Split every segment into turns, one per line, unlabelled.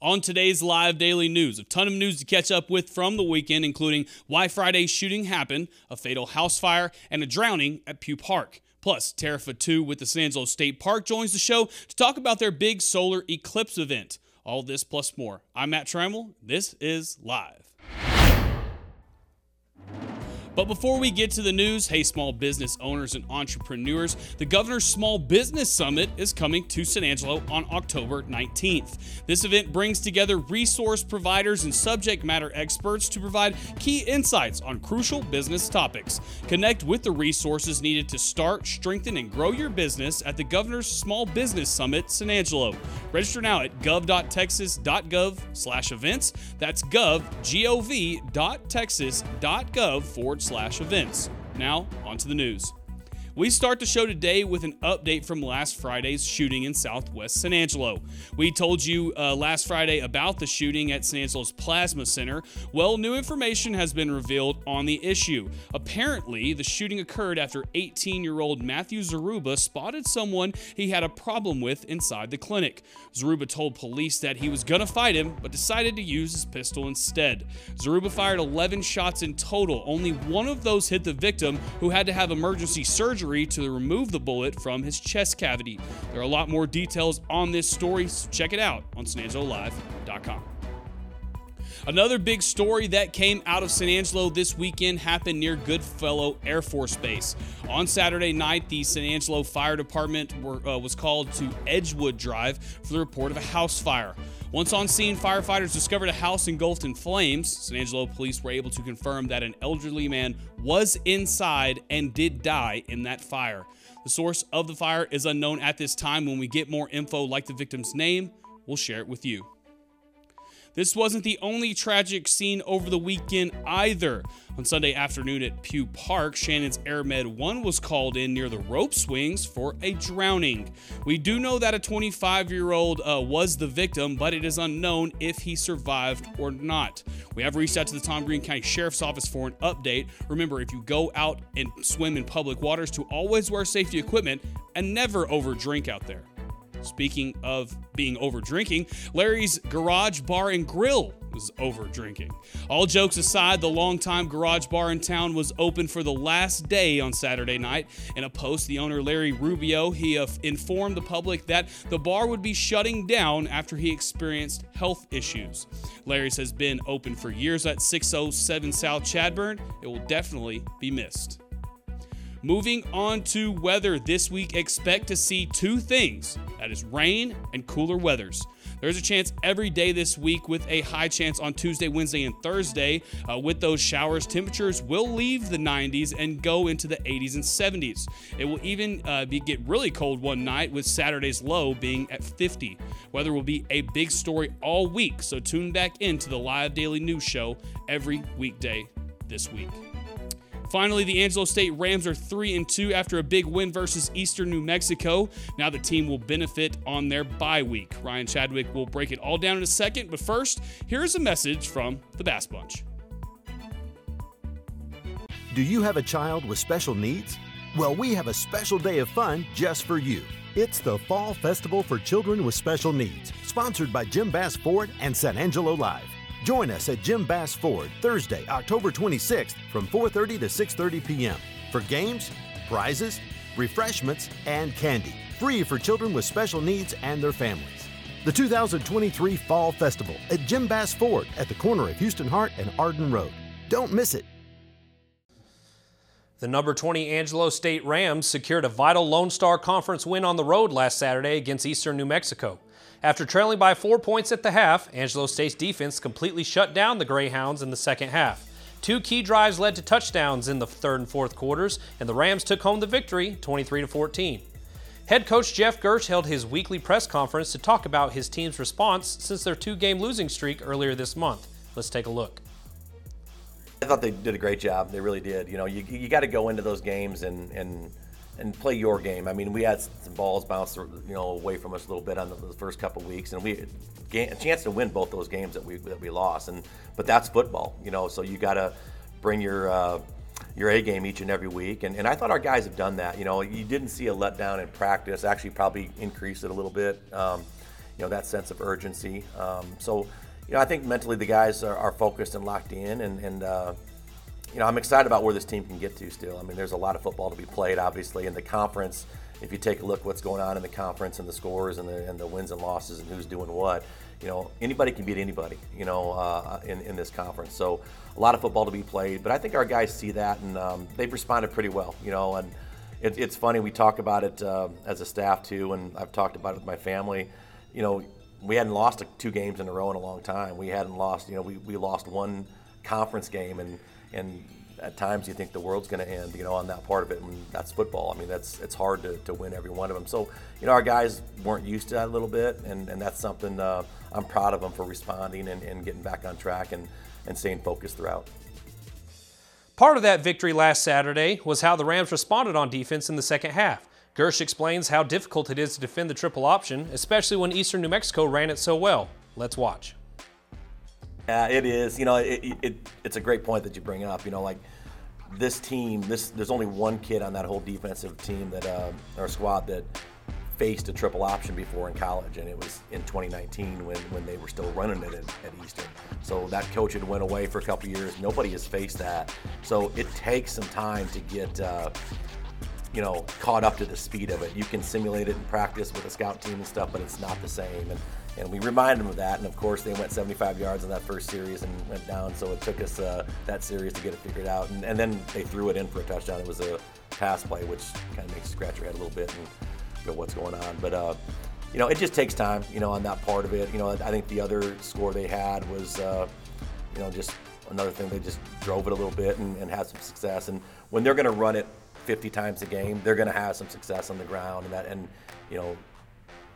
On today's live daily news, a ton of news to catch up with from the weekend, including why Friday's shooting happened, a fatal house fire, and a drowning at Pugh Park. Plus, Tara Fatu with the San State Park joins the show to talk about their big solar eclipse event. All this plus more. I'm Matt Trammell. This is Live. But before we get to the news, hey, small business owners and entrepreneurs, the Governor's Small Business Summit is coming to San Angelo on October 19th. This event brings together resource providers and subject matter experts to provide key insights on crucial business topics. Connect with the resources needed to start, strengthen, and grow your business at the Governor's Small Business Summit San Angelo. Register now at gov.texas.gov slash events. That's gov, G-O-V, dot texas dot gov forward slash events. Now, on to the news. We start the show today with an update from last Friday's shooting in southwest San Angelo. We told you uh, last Friday about the shooting at San Angelo's Plasma Center. Well, new information has been revealed on the issue. Apparently, the shooting occurred after 18 year old Matthew Zaruba spotted someone he had a problem with inside the clinic. Zaruba told police that he was going to fight him, but decided to use his pistol instead. Zaruba fired 11 shots in total. Only one of those hit the victim, who had to have emergency surgery surgery to remove the bullet from his chest cavity. There are a lot more details on this story, so check it out on SanAngeloLive.com. Another big story that came out of San Angelo this weekend happened near Goodfellow Air Force Base. On Saturday night, the San Angelo Fire Department were, uh, was called to Edgewood Drive for the report of a house fire. Once on scene, firefighters discovered a house engulfed in flames. San Angelo police were able to confirm that an elderly man was inside and did die in that fire. The source of the fire is unknown at this time. When we get more info, like the victim's name, we'll share it with you. This wasn't the only tragic scene over the weekend either. On Sunday afternoon at Pugh Park, Shannon's AirMed 1 was called in near the rope swings for a drowning. We do know that a 25 year old uh, was the victim, but it is unknown if he survived or not. We have reached out to the Tom Green County Sheriff's Office for an update. Remember, if you go out and swim in public waters, to always wear safety equipment and never overdrink out there. Speaking of being over drinking, Larry's Garage Bar and Grill was over drinking. All jokes aside, the longtime garage bar in town was open for the last day on Saturday night. In a post, the owner Larry Rubio he uh, informed the public that the bar would be shutting down after he experienced health issues. Larry's has been open for years at 607 South Chadbourne. It will definitely be missed. Moving on to weather this week, expect to see two things that is, rain and cooler weathers. There's a chance every day this week with a high chance on Tuesday, Wednesday, and Thursday. Uh, with those showers, temperatures will leave the 90s and go into the 80s and 70s. It will even uh, be, get really cold one night with Saturday's low being at 50. Weather will be a big story all week, so tune back into the live daily news show every weekday this week. Finally, the Angelo State Rams are 3 and 2 after a big win versus Eastern New Mexico. Now the team will benefit on their bye week. Ryan Chadwick will break it all down in a second, but first, here's a message from the Bass Bunch.
Do you have a child with special needs? Well, we have a special day of fun just for you. It's the Fall Festival for Children with Special Needs, sponsored by Jim Bass Ford and San Angelo Live. Join us at Jim Bass Ford Thursday, October 26th from 4:30 to 6:30 p.m. for games, prizes, refreshments, and candy. free for children with special needs and their families. The 2023 Fall Festival at Jim Bass Ford at the corner of Houston Harte and Arden Road. Don't miss it.
The number 20 Angelo State Rams secured a vital Lone Star Conference win on the road last Saturday against Eastern New Mexico. After trailing by four points at the half, Angelo State's defense completely shut down the Greyhounds in the second half. Two key drives led to touchdowns in the third and fourth quarters, and the Rams took home the victory 23 14. Head coach Jeff Girsch held his weekly press conference to talk about his team's response since their two game losing streak earlier this month. Let's take a look.
I thought they did a great job. They really did. You know, you, you got to go into those games and, and and play your game. I mean, we had some balls bounce, you know, away from us a little bit on the, first couple weeks, and we had a chance to win both those games that we that we lost. And but that's football, you know. So you got to bring your uh, your A game each and every week. And, and I thought our guys have done that. You know, you didn't see a letdown in practice. Actually, probably increased it a little bit. Um, you know, that sense of urgency. Um, so you know, I think mentally the guys are, are focused and locked in, and, and uh, you know, I'm excited about where this team can get to still. I mean, there's a lot of football to be played, obviously, in the conference. If you take a look what's going on in the conference and the scores and the, and the wins and losses and who's doing what, you know, anybody can beat anybody, you know, uh, in, in this conference. So a lot of football to be played, but I think our guys see that and um, they've responded pretty well, you know, and it, it's funny, we talk about it uh, as a staff too, and I've talked about it with my family. You know, we hadn't lost two games in a row in a long time. We hadn't lost, you know, we, we lost one conference game, and and at times you think the world's going to end, you know, on that part of it, and that's football. I mean, that's it's hard to, to win every one of them. So, you know, our guys weren't used to that a little bit, and, and that's something uh, I'm proud of them for responding and, and getting back on track and, and staying focused throughout.
Part of that victory last Saturday was how the Rams responded on defense in the second half. Girsch explains how difficult it is to defend the triple option, especially when Eastern New Mexico ran it so well. Let's watch.
Yeah, it is. You know, it, it, it's a great point that you bring up. You know, like this team, this there's only one kid on that whole defensive team that uh, or squad that faced a triple option before in college, and it was in 2019 when, when they were still running it at, at Eastern. So that coach had went away for a couple years. Nobody has faced that. So it takes some time to get. Uh, you know, caught up to the speed of it. You can simulate it in practice with a scout team and stuff, but it's not the same. And, and we remind them of that. And of course, they went 75 yards in that first series and went down. So it took us uh, that series to get it figured out. And, and, then they threw it in for a touchdown. It was a pass play, which kind of makes you scratch your head a little bit and go, what's going on. But, uh, you know, it just takes time, you know, on that part of it. You know, I think the other score they had was, uh, you know, just another thing. They just drove it a little bit and, and had some success. And when they're going to run it 50 times a game, they're going to have some success on the ground, and that and you know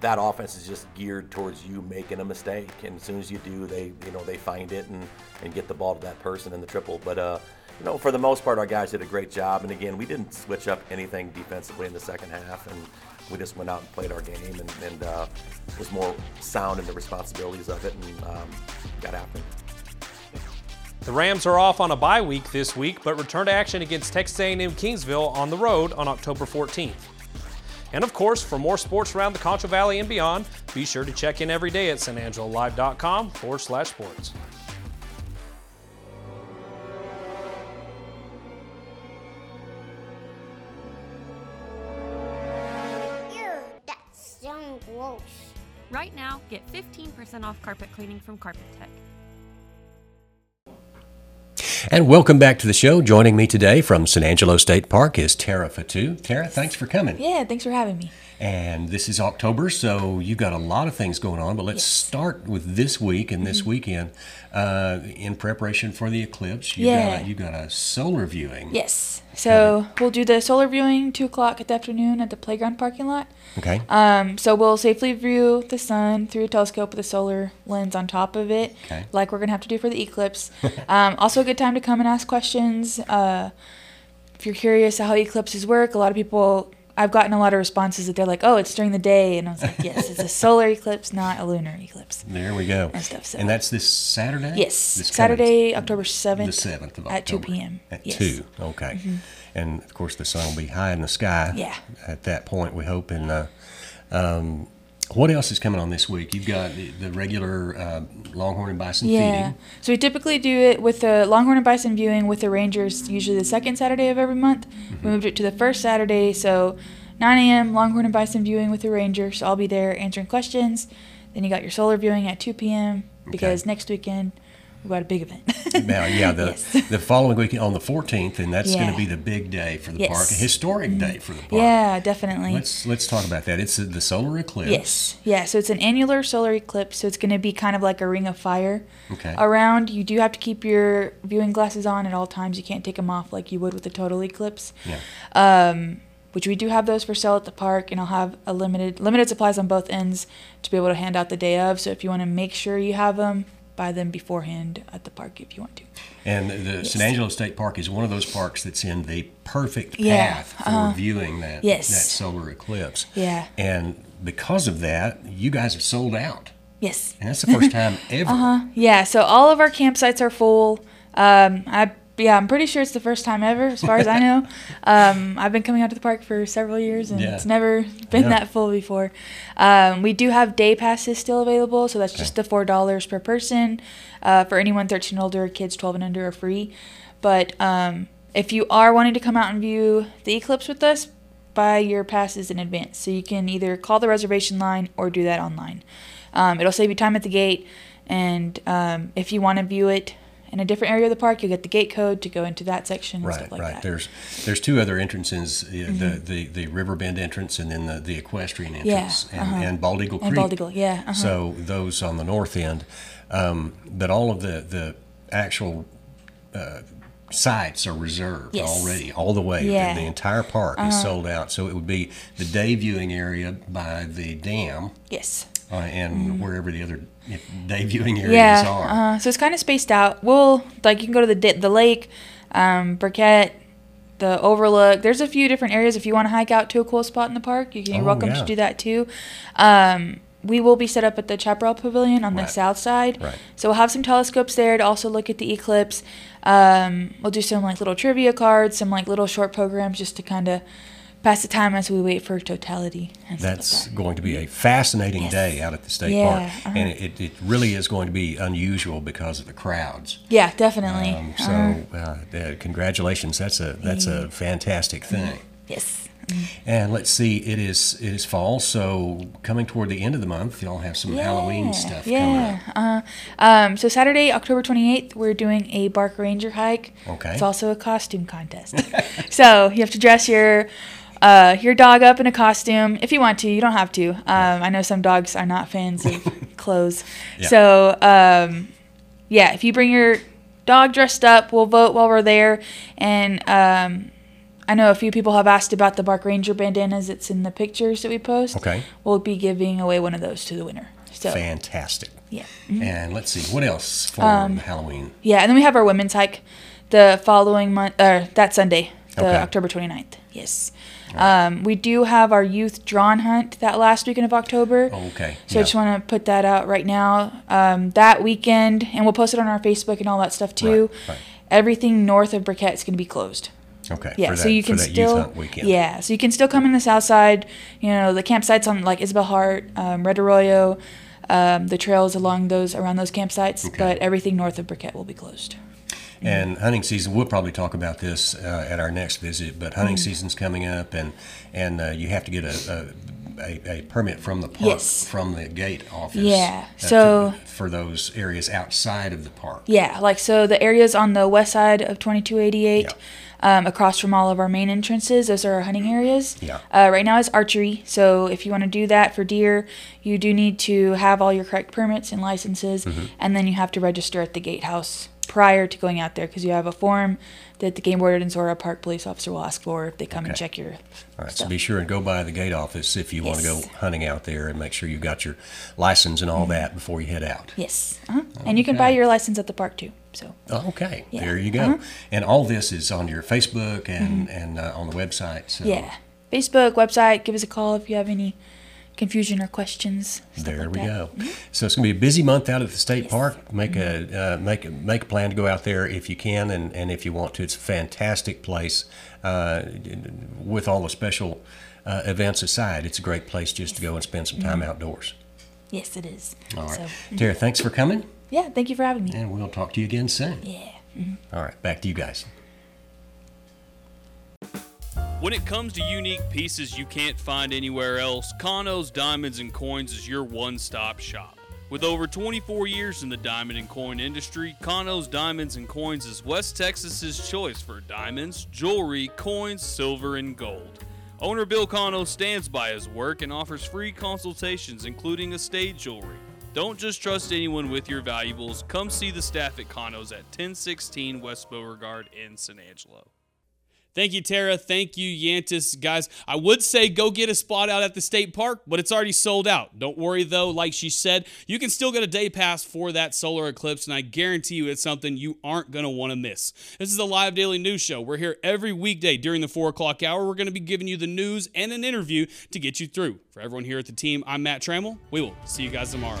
that offense is just geared towards you making a mistake, and as soon as you do, they you know they find it and and get the ball to that person in the triple. But uh, you know, for the most part, our guys did a great job, and again, we didn't switch up anything defensively in the second half, and we just went out and played our game and, and uh, was more sound in the responsibilities of it and um, got after it.
The Rams are off on a bye week this week, but return to action against Texas A&M Kingsville on the road on October 14th. And of course, for more sports around the Concho Valley and beyond, be sure to check in every day at sanangelolive.com forward slash sports.
Ew, that's so gross.
Right now, get 15% off carpet cleaning from Carpet Tech.
And welcome back to the show. Joining me today from San Angelo State Park is Tara Fatu. Tara, thanks for coming.
Yeah, thanks for having me.
And this is October, so you've got a lot of things going on. But let's
Yes.
start with this week and
Mm-hmm.
this weekend uh, in preparation for the eclipse. You've
Yeah.
got a, you've got a solar viewing.
Yes. So we'll do the solar viewing two o'clock at the afternoon at the playground parking lot.
Okay.
Um, so we'll safely view the sun through a telescope with a solar lens on top of it,
Okay.
like we're gonna have to do for the eclipse. um, also, a good time to come and ask questions. Uh, if you're curious how eclipses work, a lot of people. I've gotten a lot of responses that they're like, "Oh, it's during the day," and I was like, "Yes, it's a solar eclipse, not a lunar eclipse."
There we go.
And stuff, so-
And that's this Saturday?
Yes,
This coming-
Saturday, October seventh.
The 7th of October
at 2 p.m.
At
Yes. Mm-hmm.
2, okay. And of course, the sun will be high in the sky
Yeah.
at that point, we hope. And uh, um, what else is coming on this week? You've got the, the regular uh, Longhorn and Bison
Yeah.
feeding.
So we typically do it with the Longhorn and Bison viewing with the Rangers usually the second Saturday of every month.
Mm-hmm.
We moved it to the first Saturday, so 9 a.m. Longhorn and Bison viewing with the Ranger, so I'll be there answering questions. Then you got your solar viewing at 2 p.m. because next weekend we've got a big event.
Now, yeah, the
Yes.
the following week on the 14th, and that's going to be the big day for the
Yes.
park, a historic day for the park.
yeah, definitely.
Let's let's talk about that. It's the solar eclipse.
Yes. Yeah. So it's an annular solar eclipse. So it's going to be kind of like a ring of fire
Okay.
around. You do have to keep your viewing glasses on at all times. You can't take them off like you would with a total eclipse.
Yeah.
Um, which we do have those for sale at the park, and I'll have a limited limited supplies on both ends to be able to hand out the day of. So if you want to make sure you have them, buy them beforehand at the park if you want to.
And the San Angelo State Park is one of those parks that's in the perfect
Yeah,
path for
uh-huh.
viewing that
Yes.
that solar eclipse.
Yeah.
And because of that, you guys have sold out.
Yes.
And that's the first time ever.
Uh-huh. Yeah, so all of our campsites are full. Um, I yeah, I'm pretty sure it's the first time ever, as far as I know. Um, I've been coming out to the park for several years, and
Yeah.
it's never been
Yeah.
that full before. Um, we do have day passes still available, so that's just the four dollars per person. Uh, for anyone 13 and older, kids 12 and under are free. But um, if you are wanting to come out and view the eclipse with us, buy your passes in advance. So you can either call the reservation line or do that online. Um, it'll save you time at the gate, and um, if you want to view it in a different area of the park, you'll get the gate code to go into that section and
Right,
stuff like
right.
that.
There's there's two other entrances, uh, the,
Mhm.
the the Riverbend entrance and then the, the equestrian
Yeah,
entrance and,
uh-huh.
and Bald Eagle Creek. And.
Bald Eagle, yeah, uh-huh.
So those on the north end, um, but all of the the actual uh, sites are reserved
Yes.
already, all the way. The-
Yeah.
The, entire park is
Uh-huh.
sold out. So it would be the day viewing area by the dam.
Yes.
Uh, and
Mhm.
wherever the other day viewing areas
yeah,
are.
uh, so it's kind of spaced out. We'll like you can go to the di- the lake, um, Burkett, the Overlook. There's a few different areas if you want to hike out to a cool spot in the park. You can, you're
Oh,
welcome
yeah.
to do that too. Um, we will be set up at the Chaparral Pavilion on the south side.
Right.
So we'll have some telescopes there to also look at the eclipse. Um, we'll do some like little trivia cards, some like little short programs just to kind of pass the time as we wait for totality. And stuff like
That's
that.
going to be a fascinating day out at the state
Yeah,
park,
uh-huh.
and it, it really is going to be unusual because of the crowds.
Yeah, definitely.
Um, so,
Uh-huh.
uh, uh, congratulations! That's a that's a fantastic thing.
Yes.
And let's see, it is it is fall, so coming toward the end of the month, y'all have some Halloween stuff coming
Yeah.
up.
Uh, um, so Saturday, October 28th, we're doing a Bark Ranger hike.
Okay.
It's also a costume contest. so you have to dress your uh, your dog up in a costume if you want to. You don't have to. Um, I know some dogs are not fans of clothes.
Yeah.
So um, yeah, if you bring your dog dressed up, we'll vote while we're there. And um, I know a few people have asked about the Bark Ranger bandanas It's in the pictures that we post.
Okay.
We'll be giving away one of those to the winner. So
Fantastic.
Yeah.
And let's see, what else for
Um,
Halloween?
Yeah, and then we have our women's hike the following month, or that Sunday, the
Okay.
October 29th. Yes. Um, we do have our youth drawn hunt that last weekend of October.
Okay.
So I just want to put that out right now. Um, that weekend, and we'll post it on our Facebook and all that stuff too.
right.
Everything north of Briquette is going to be closed.
Okay.
Yeah,
for
so you can still
weekend.
yeah, so you can still come in the south side. You know, the campsites on like Isabel Hart, um, Red Arroyo, um, the trails along those around those campsites, Okay. but everything north of Briquette will be closed.
And hunting season, we'll probably talk about this uh, at our next visit. But hunting
Mm.
season's coming up, and and uh, you have to get a, a, a, a permit from the park,
Yes.
from the gate office.
Yeah,
uh, to-
so-
for those areas outside of the park.
Yeah, like so the areas on the west side of 2288, um, across from all of our main entrances, those are our hunting areas.
Yeah.
Uh, right now is archery, so if you want to do that for deer, you do need to have all your correct permits and licenses,
Mhm.
and then you have to register at the gatehouse prior to going out there because you have a form that the game warden or a park police officer will ask for if they come and
Okay.
check your
All right, so be sure and go by the gate office if you want to
Yes.
go hunting out there, and make sure you've got your license and all
Mm-hmm.
that before you head out.
Yes, uh-huh. and you can buy
Okay.
your license at the park too. So
Okay,
Yeah.
there you go.
Uh-huh.
And all this is on your Facebook and and uh, on the website. So
yeah, Facebook website. Give us a call if you have any confusion or questions.
There
like
we
that.
go. So it's going to be a busy month out at the state park. Make a uh, make a, make a plan to go out there if you can, and, and if you want to. It's a fantastic place. Uh, with all the special uh, events aside, it's a great place just to go and spend some time
Mhm.
outdoors.
Yes, it is.
All right,
So, mhm.
Tara, thanks for coming,
Yeah, thank you for having me.
and we'll talk to you again soon.
Yeah. mhm.
All right, back to you guys.
When it comes to unique pieces you can't find anywhere else, Kano's Diamonds and Coins is your one stop shop. With over 24 years in the diamond and coin industry, Kano's Diamonds and Coins is West Texas's choice for diamonds, jewelry, coins, silver, and gold. Owner Bill Kano stands by his work and offers free consultations, including estate jewelry. Don't just trust anyone with your valuables. Come see the staff at Kano's at 1016 West Beauregard in San Angelo. Thank you, Tara. Thank you, Yantis. Guys, I would say go get a spot out at the state park, but it's already sold out. Don't worry, though. Like she said, you can still get a day pass for that solar eclipse, and I guarantee you it's something you aren't going to want to miss. This is a live daily news show. We're here every weekday during the 4 o'clock hour. We're going to be giving you the news and an interview to get you through. For everyone here at the team, I'm Matt Trammell. We will see you guys tomorrow.